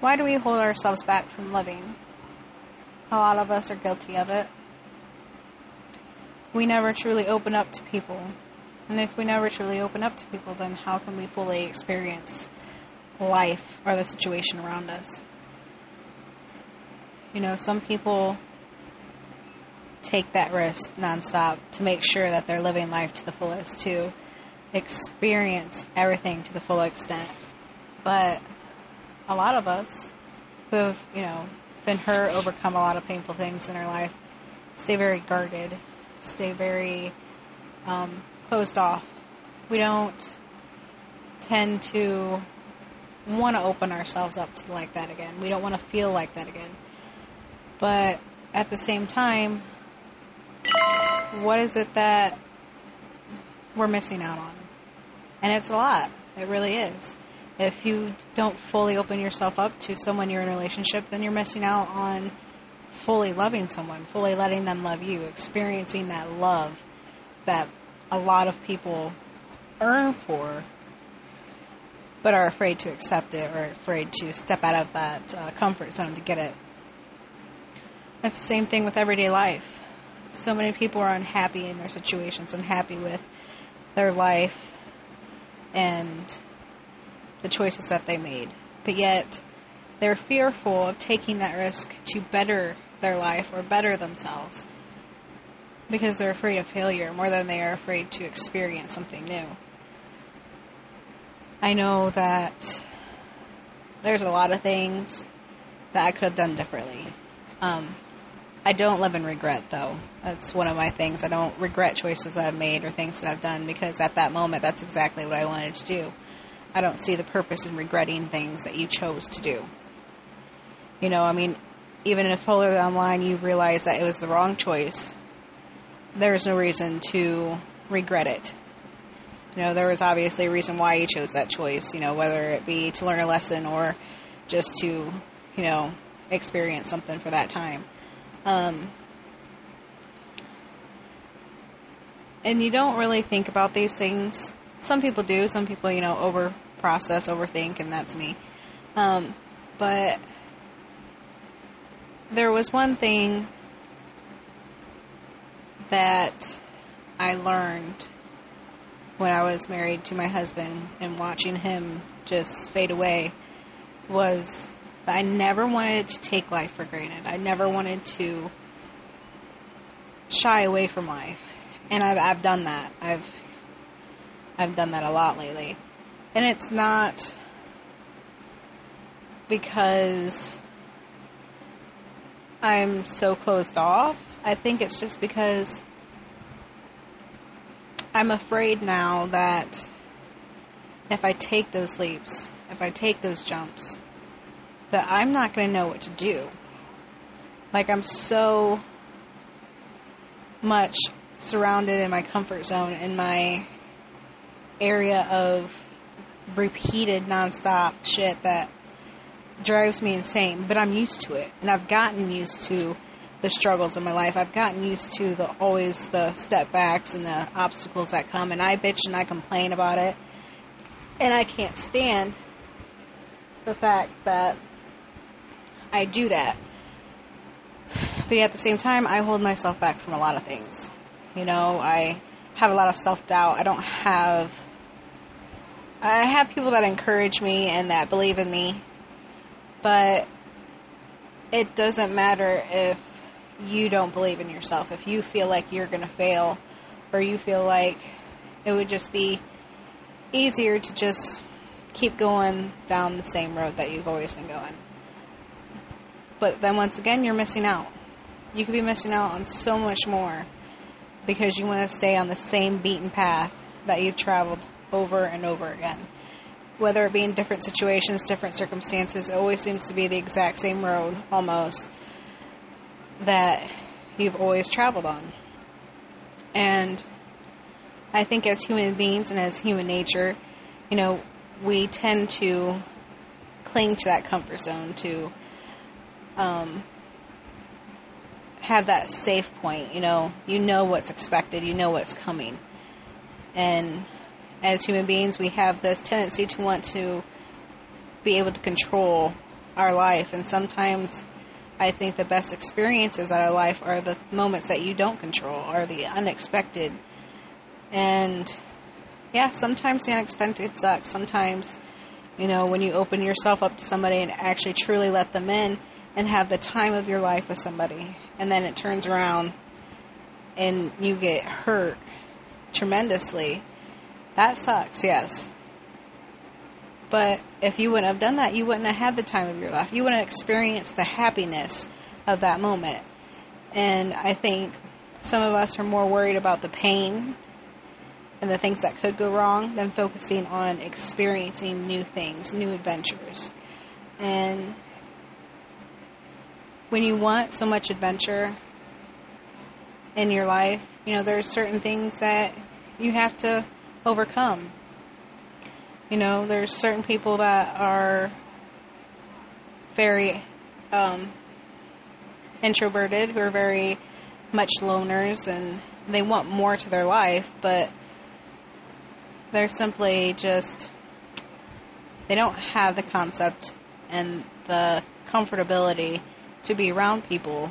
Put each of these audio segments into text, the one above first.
Why do we hold ourselves back from living? A lot of us are guilty of it. We never truly open up to people. And if we never truly open up to people, then how can we fully experience life or the situation around us? You know, some people take that risk nonstop to make sure that they're living life to the fullest, to experience everything to the full extent. But a lot of us who have, you know, been hurt, overcome a lot of painful things in our life, stay very guarded, stay very um, closed off. We don't tend to want to open ourselves up to like that again. We don't want to feel like that again. But at the same time, what is it that we're missing out on? And it's a lot. It really is. If you don't fully open yourself up to someone you're in a relationship, then you're missing out on fully loving someone, fully letting them love you, experiencing that love that a lot of people earn for, but are afraid to accept it or afraid to step out of that uh, comfort zone to get it. That's the same thing with everyday life. So many people are unhappy in their situations, unhappy with their life and the choices that they made. But yet, they're fearful of taking that risk to better their life or better themselves because they're afraid of failure more than they are afraid to experience something new. I know that there's a lot of things that I could have done differently. Um, I don't live in regret, though. That's one of my things. I don't regret choices that I've made or things that I've done because at that moment, that's exactly what I wanted to do. I don't see the purpose in regretting things that you chose to do. You know, I mean, even if further down the line you realize that it was the wrong choice, there's no reason to regret it. You know, there was obviously a reason why you chose that choice, you know, whether it be to learn a lesson or just to, you know, experience something for that time. Um, and you don't really think about these things. Some people do. Some people, you know, over process, overthink, and that's me. Um, but there was one thing that I learned when I was married to my husband and watching him just fade away was I never wanted to take life for granted. I never wanted to shy away from life. And I've I've done that. I've I've done that a lot lately. And it's not because I'm so closed off. I think it's just because I'm afraid now that if I take those leaps, if I take those jumps, that I'm not going to know what to do. Like, I'm so much surrounded in my comfort zone, in my area of repeated nonstop shit that drives me insane, but I'm used to it. And I've gotten used to the struggles in my life. I've gotten used to the always the step backs and the obstacles that come and I bitch and I complain about it. And I can't stand the fact that I do that. But at the same time, I hold myself back from a lot of things. You know, I have a lot of self doubt. I don't have. I have people that encourage me and that believe in me, but it doesn't matter if you don't believe in yourself. If you feel like you're going to fail, or you feel like it would just be easier to just keep going down the same road that you've always been going. But then once again, you're missing out. You could be missing out on so much more because you want to stay on the same beaten path that you've traveled over and over again. Whether it be in different situations, different circumstances, it always seems to be the exact same road almost that you've always traveled on. And I think as human beings and as human nature, you know, we tend to cling to that comfort zone to um, have that safe point. You know, you know what's expected, you know what's coming. And as human beings, we have this tendency to want to be able to control our life. And sometimes I think the best experiences of our life are the moments that you don't control, are the unexpected. And yeah, sometimes the unexpected sucks. Sometimes, you know, when you open yourself up to somebody and actually truly let them in and have the time of your life with somebody, and then it turns around and you get hurt tremendously, that sucks, yes. But if you wouldn't have done that, you wouldn't have had the time of your life. You wouldn't have experienced the happiness of that moment. And I think some of us are more worried about the pain and the things that could go wrong than focusing on experiencing new things, new adventures. And when you want so much adventure in your life, you know, there are certain things that you have to overcome. You know, there's certain people that are very um, introverted, who are very much loners, and they want more to their life, but they're simply just, they don't have the concept and the comfortability to be around people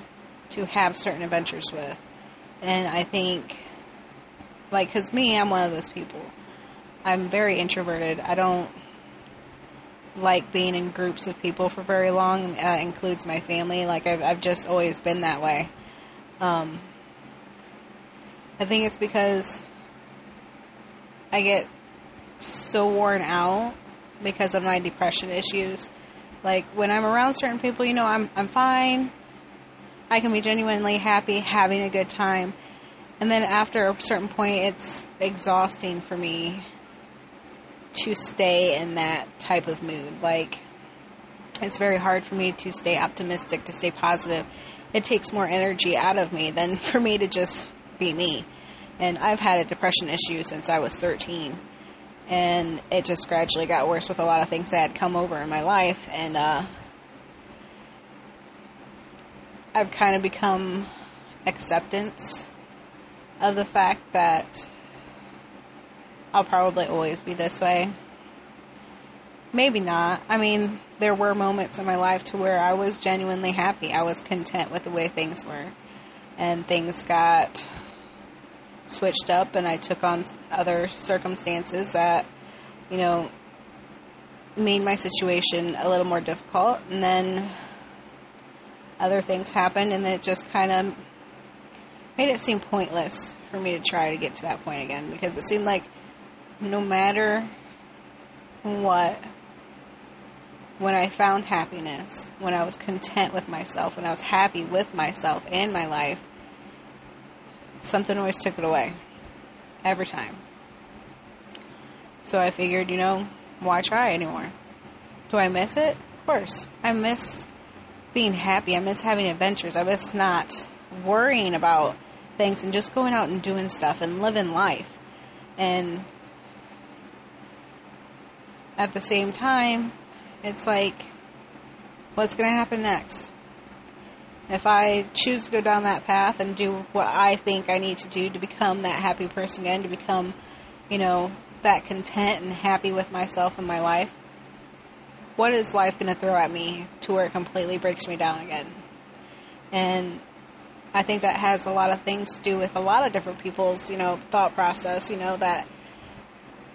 to have certain adventures with. And I think, like, because me, I'm one of those people. I'm very introverted. I don't like being in groups of people for very long. That includes my family. Like I've, I've just always been that way. Um, I think it's because I get so worn out because of my depression issues. Like when I'm around certain people, you know, I'm I'm fine. I can be genuinely happy, having a good time. And then after a certain point, it's exhausting for me to stay in that type of mood. Like, it's very hard for me to stay optimistic, to stay positive. It takes more energy out of me than for me to just be me. And I've had a depression issue since I was 13. And it just gradually got worse with a lot of things that had come over in my life. And uh, I've kind of become acceptance of the fact that I'll probably always be this way. Maybe not. I mean, there were moments in my life to where I was genuinely happy. I was content with the way things were. And things got switched up and I took on other circumstances that, you know, made my situation a little more difficult. And then other things happened and it just kind of made it seem pointless for me to try to get to that point again because it seemed like no matter what, when I found happiness, when I was content with myself, when I was happy with myself and my life, something always took it away. Every time. So I figured, you know, why try anymore? Do I miss it? Of course. I miss being happy. I miss having adventures. I miss not worrying about things and just going out and doing stuff and living life. And at the same time, it's like, what's going to happen next? If I choose to go down that path and do what I think I need to do to become that happy person again, to become, you know, that content and happy with myself and my life, what is life going to throw at me to where it completely breaks me down again? And I think that has a lot of things to do with a lot of different people's, you know, thought process, you know, that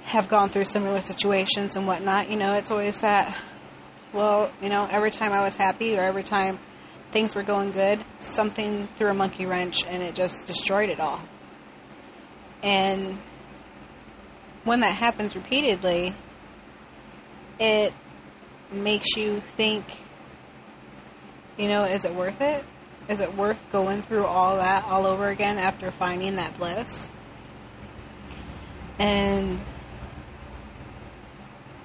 have gone through similar situations and whatnot, you know, it's always that, well, you know, every time I was happy or every time things were going good, something threw a monkey wrench and it just destroyed it all. And when that happens repeatedly, it makes you think, you know, is it worth it? Is it worth going through all that all over again after finding that bliss? And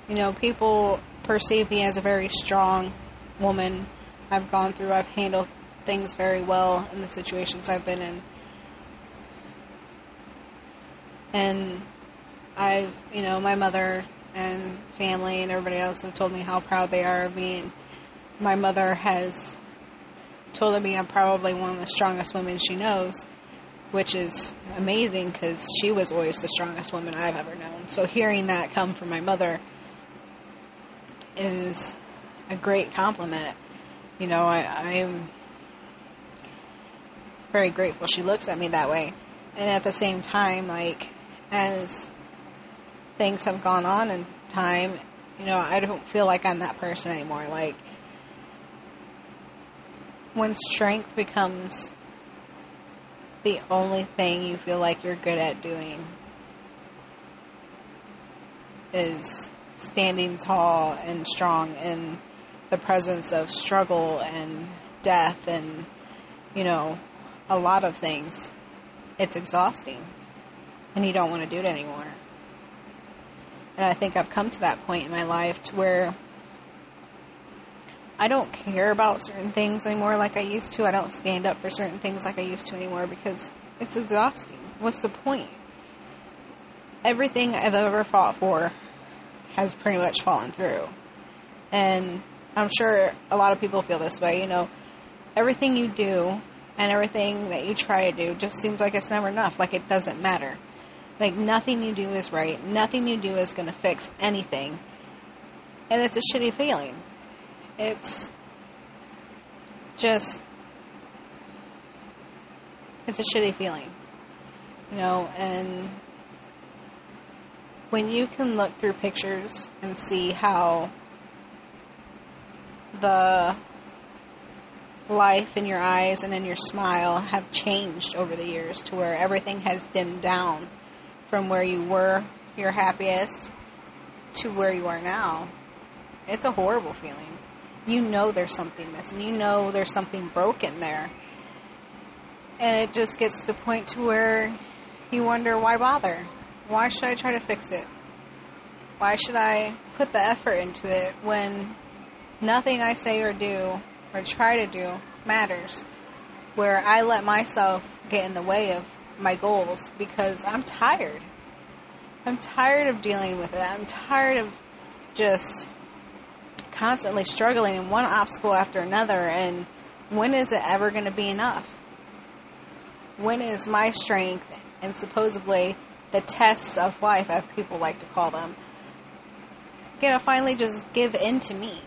you know, people perceive me as a very strong woman. I've gone through, I've handled things very well in the situations I've been in. And I've, you know, my mother and family and everybody else have told me how proud they are of me. And my mother has told me I'm probably one of the strongest women she knows, which is amazing because she was always the strongest woman I've ever known. So hearing that come from my mother is a great compliment. You know, I, I'm very grateful she looks at me that way. And at the same time, like, as things have gone on in time, you know, I don't feel like I'm that person anymore. Like, when strength becomes the only thing you feel like you're good at doing is standing tall and strong in the presence of struggle and death and, you know, a lot of things. It's exhausting. And you don't want to do it anymore. And I think I've come to that point in my life to where I don't care about certain things anymore like I used to. I don't stand up for certain things like I used to anymore because it's exhausting. What's the point? Everything I've ever fought for has pretty much fallen through. And I'm sure a lot of people feel this way. You know, everything you do and everything that you try to do just seems like it's never enough. Like it doesn't matter. Like nothing you do is right. Nothing you do is going to fix anything. And it's a shitty feeling it's just it's a shitty feeling you know and when you can look through pictures and see how the life in your eyes and in your smile have changed over the years to where everything has dimmed down from where you were your happiest to where you are now it's a horrible feeling you know there's something missing. You know there's something broken there. And it just gets to the point to where you wonder why bother? Why should I try to fix it? Why should I put the effort into it when nothing I say or do or try to do matters? Where I let myself get in the way of my goals because I'm tired. I'm tired of dealing with it. I'm tired of just constantly struggling in one obstacle after another and when is it ever going to be enough? When is my strength and supposedly the tests of life, as people like to call them, to finally just give in to me?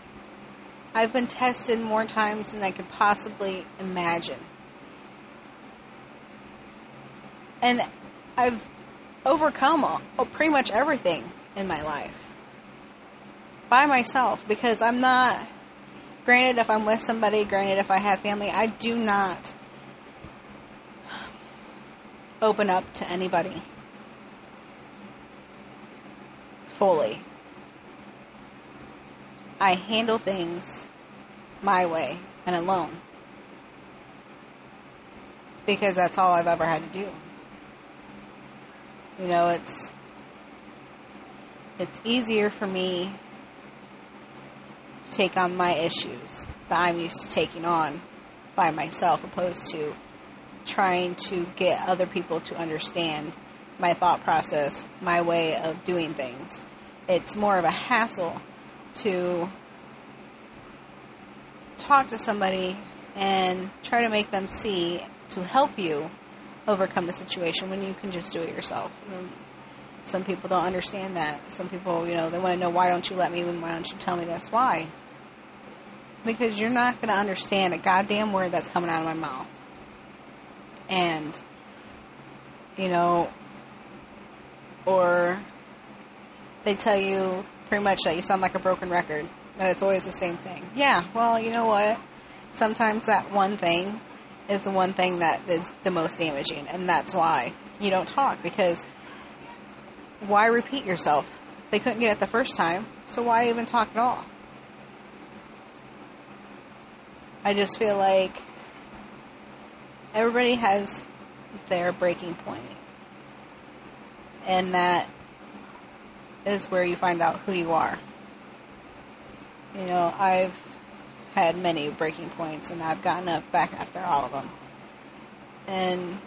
I've been tested more times than I could possibly imagine. And I've overcome all, pretty much everything in my life by myself because I'm not. Granted, if I'm with somebody, granted, if I have family, I do not open up to anybody fully. I handle things my way and alone because that's all I've ever had to do. You know, it's it's easier for me take on my issues that I'm used to taking on by myself, opposed to trying to get other people to understand my thought process, my way of doing things. It's more of a hassle to talk to somebody and try to make them see to help you overcome the situation when you can just do it yourself. Um, some people don't understand that. Some people, you know, they want to know why don't you let me why don't you tell me that's why? Because you're not going to understand a goddamn word that's coming out of my mouth. And, you know, or they tell you pretty much that you sound like a broken record, that it's always the same thing. Yeah, well, you know what? Sometimes that one thing is the one thing that is the most damaging, and that's why you don't talk because why repeat yourself? They couldn't get it the first time, so why even talk at all? I just feel like everybody has their breaking point. And that is where you find out who you are. You know, I've had many breaking points and I've gotten up back after all of them. And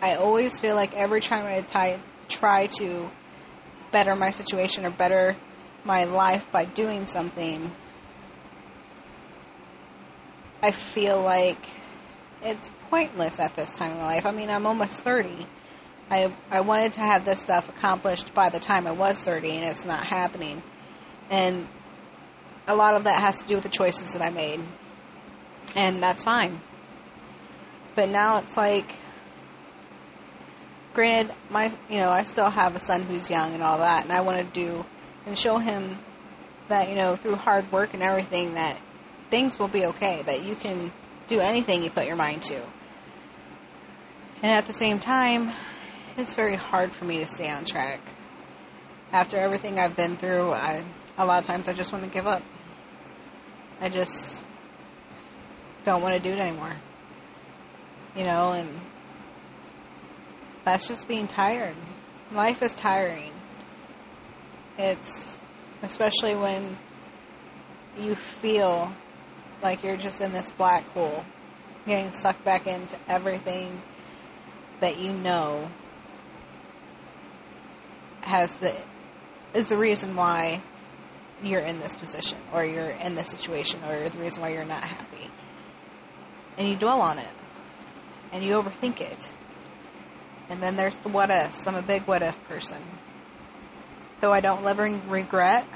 I always feel like every time I t- try to better my situation or better my life by doing something, I feel like it's pointless at this time in my life. I mean, I'm almost 30. I I wanted to have this stuff accomplished by the time I was 30 and it's not happening. And a lot of that has to do with the choices that I made. And that's fine. But now it's like, granted, my, you know, I still have a son who's young and all that, and I want to do and show him that, you know, through hard work and everything, that things will be okay, that you can do anything you put your mind to. And at the same time, it's very hard for me to stay on track. After everything I've been through, I a lot of times I just want to give up. I just don't want to do it anymore. You know, and that's just being tired. Life is tiring. It's especially when you feel like you're just in this black hole, getting sucked back into everything that you know has the is the reason why you're in this position or you're in this situation or the reason why you're not happy. And you dwell on it. And you overthink it. And then there's the what ifs. I'm a big what if person. Though I don't live in regret,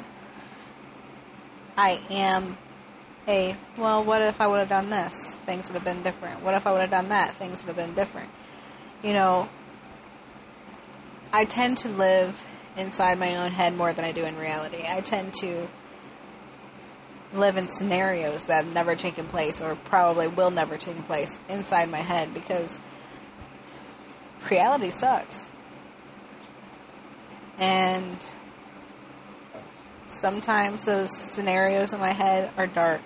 I am a, well, what if I would have done this? Things would have been different. What if I would have done that? Things would have been different. You know, I tend to live inside my own head more than I do in reality. I tend to live in scenarios that have never taken place or probably will never take place inside my head because reality sucks. And sometimes those scenarios in my head are dark.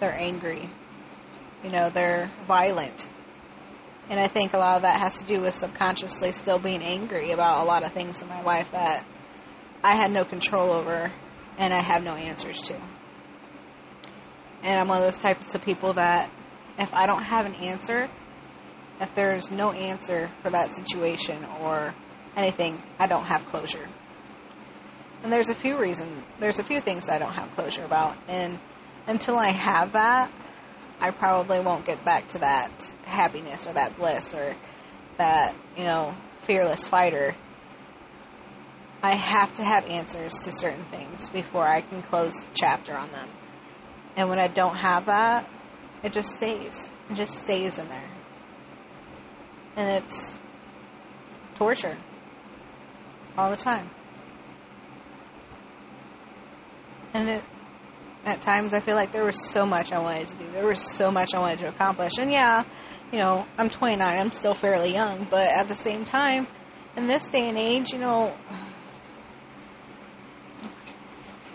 They're angry. You know, they're violent. And I think a lot of that has to do with subconsciously still being angry about a lot of things in my life that I had no control over and I have no answers to. And I'm one of those types of people that if I don't have an answer, if there's no answer for that situation or anything, I don't have closure. And there's a few reasons, there's a few things I don't have closure about. And until I have that, I probably won't get back to that happiness or that bliss or that, you know, fearless fighter. I have to have answers to certain things before I can close the chapter on them. And when I don't have that, it just stays. It just stays in there. And it's torture all the time. And it at times I feel like there was so much I wanted to do. There was so much I wanted to accomplish. And yeah, you know, I'm 29, I'm still fairly young, but at the same time, in this day and age, you know,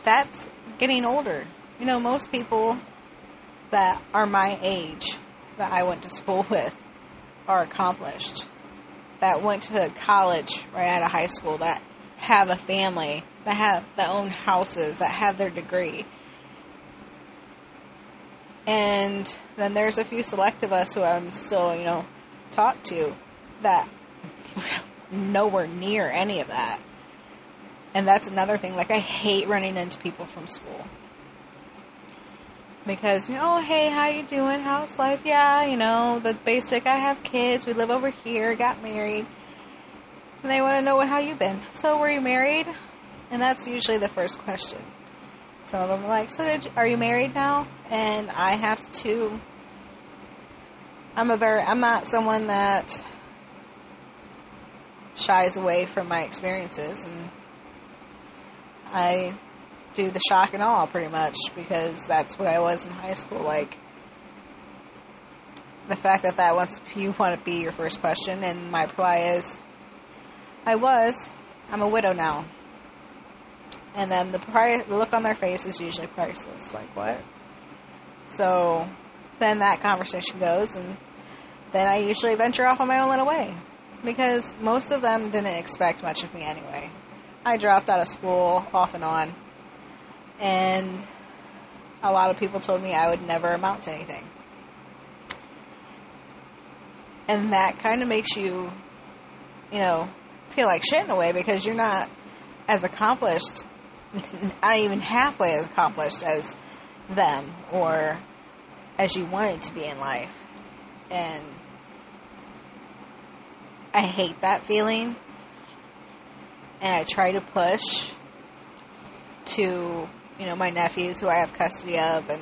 that's getting older. You know, most people that are my age that I went to school with are accomplished. That went to college right out of high school, that have a family, that have that own houses, that have their degree and then there's a few select of us who I'm still, you know, talk to that nowhere near any of that. And that's another thing. Like I hate running into people from school. Because, you know, hey, how you doing? How's life? Yeah, you know, the basic, I have kids, we live over here, got married. And they want to know how you've been. So, were you married? And that's usually the first question. Some of them are like, "So, you, are you married now?" And I have to. I'm a very. I'm not someone that shies away from my experiences, and I do the shock and awe pretty much because that's what I was in high school. Like the fact that that was you want to be your first question, and my reply is, I was. I'm a widow now. And then the price, the look on their face is usually priceless. Like what? So then that conversation goes, and then I usually venture off on my own little way because most of them didn't expect much of me anyway. I dropped out of school off and on, and a lot of people told me I would never amount to anything. And that kind of makes you, you know, feel like shit in a way because you're not as accomplished not even halfway as accomplished as them or as you wanted to be in life. And I hate that feeling. And I try to push to you know, my nephews who I have custody of and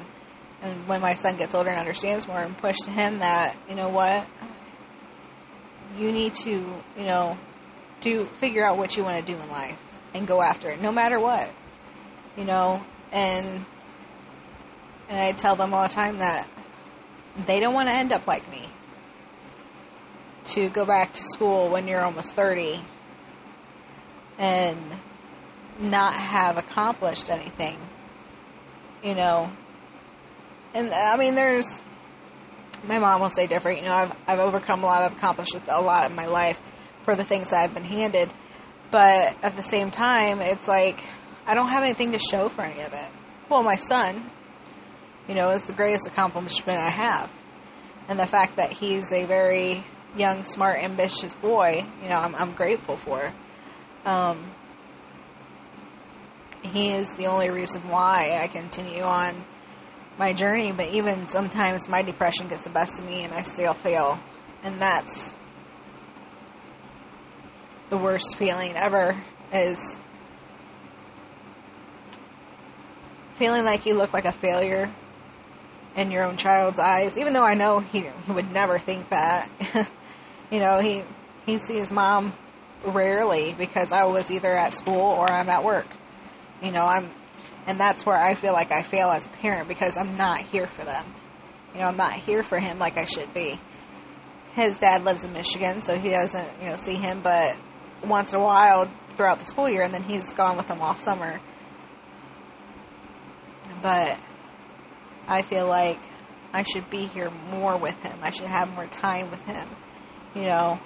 and when my son gets older and understands more and push to him that, you know what, you need to, you know, do figure out what you want to do in life and go after it no matter what. You know, and and I tell them all the time that they don't want to end up like me. To go back to school when you're almost 30 and not have accomplished anything. You know, and I mean, there's my mom will say different. You know, I've I've overcome a lot, I've accomplished a lot in my life for the things that I've been handed, but at the same time, it's like I don't have anything to show for any of it. Well, my son, you know, is the greatest accomplishment I have, and the fact that he's a very young, smart, ambitious boy, you know, I'm I'm grateful for. Um, he is the only reason why I continue on my journey, but even sometimes my depression gets the best of me and I still fail. And that's the worst feeling ever is feeling like you look like a failure in your own child's eyes, even though I know he, he would never think that. you know, he he sees mom rarely because I was either at school or I'm at work. You know, I'm and that's where I feel like I fail as a parent because I'm not here for them. You know, I'm not here for him like I should be. His dad lives in Michigan, so he doesn't, you know, see him but once in a while throughout the school year and then he's gone with them all summer. But I feel like I should be here more with him. I should have more time with him. You know,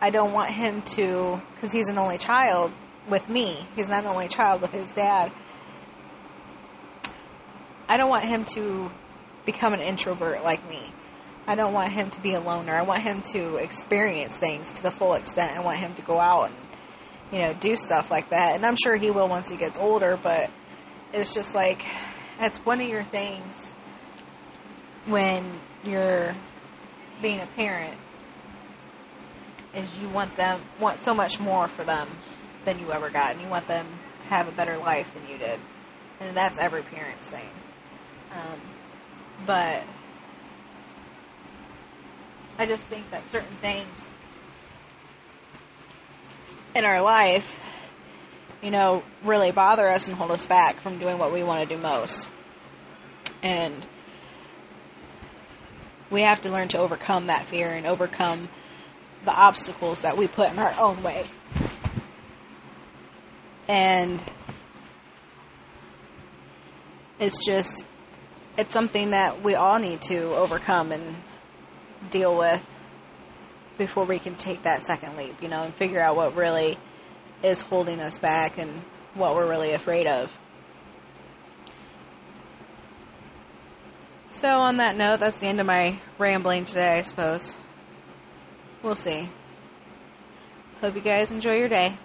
I don't want him to, because he's an only child with me. He's not an only child with his dad. I don't want him to become an introvert like me. I don't want him to be a loner. I want him to experience things to the full extent. I want him to go out and, you know, do stuff like that. And I'm sure he will once he gets older, but it's just like, that's one of your things when you're being a parent is you want them, want so much more for them than you ever got. And you want them to have a better life than you did. And that's every parent's thing. Um, but I just think that certain things in our life, you know, really bother us and hold us back from doing what we want to do most. And we have to learn to overcome that fear and overcome the obstacles that we put in our own way. And it's just it's something that we all need to overcome and deal with before we can take that second leap, you know, and figure out what really is holding us back and what we're really afraid of. So, on that note, that's the end of my rambling today, I suppose. We'll see. Hope you guys enjoy your day.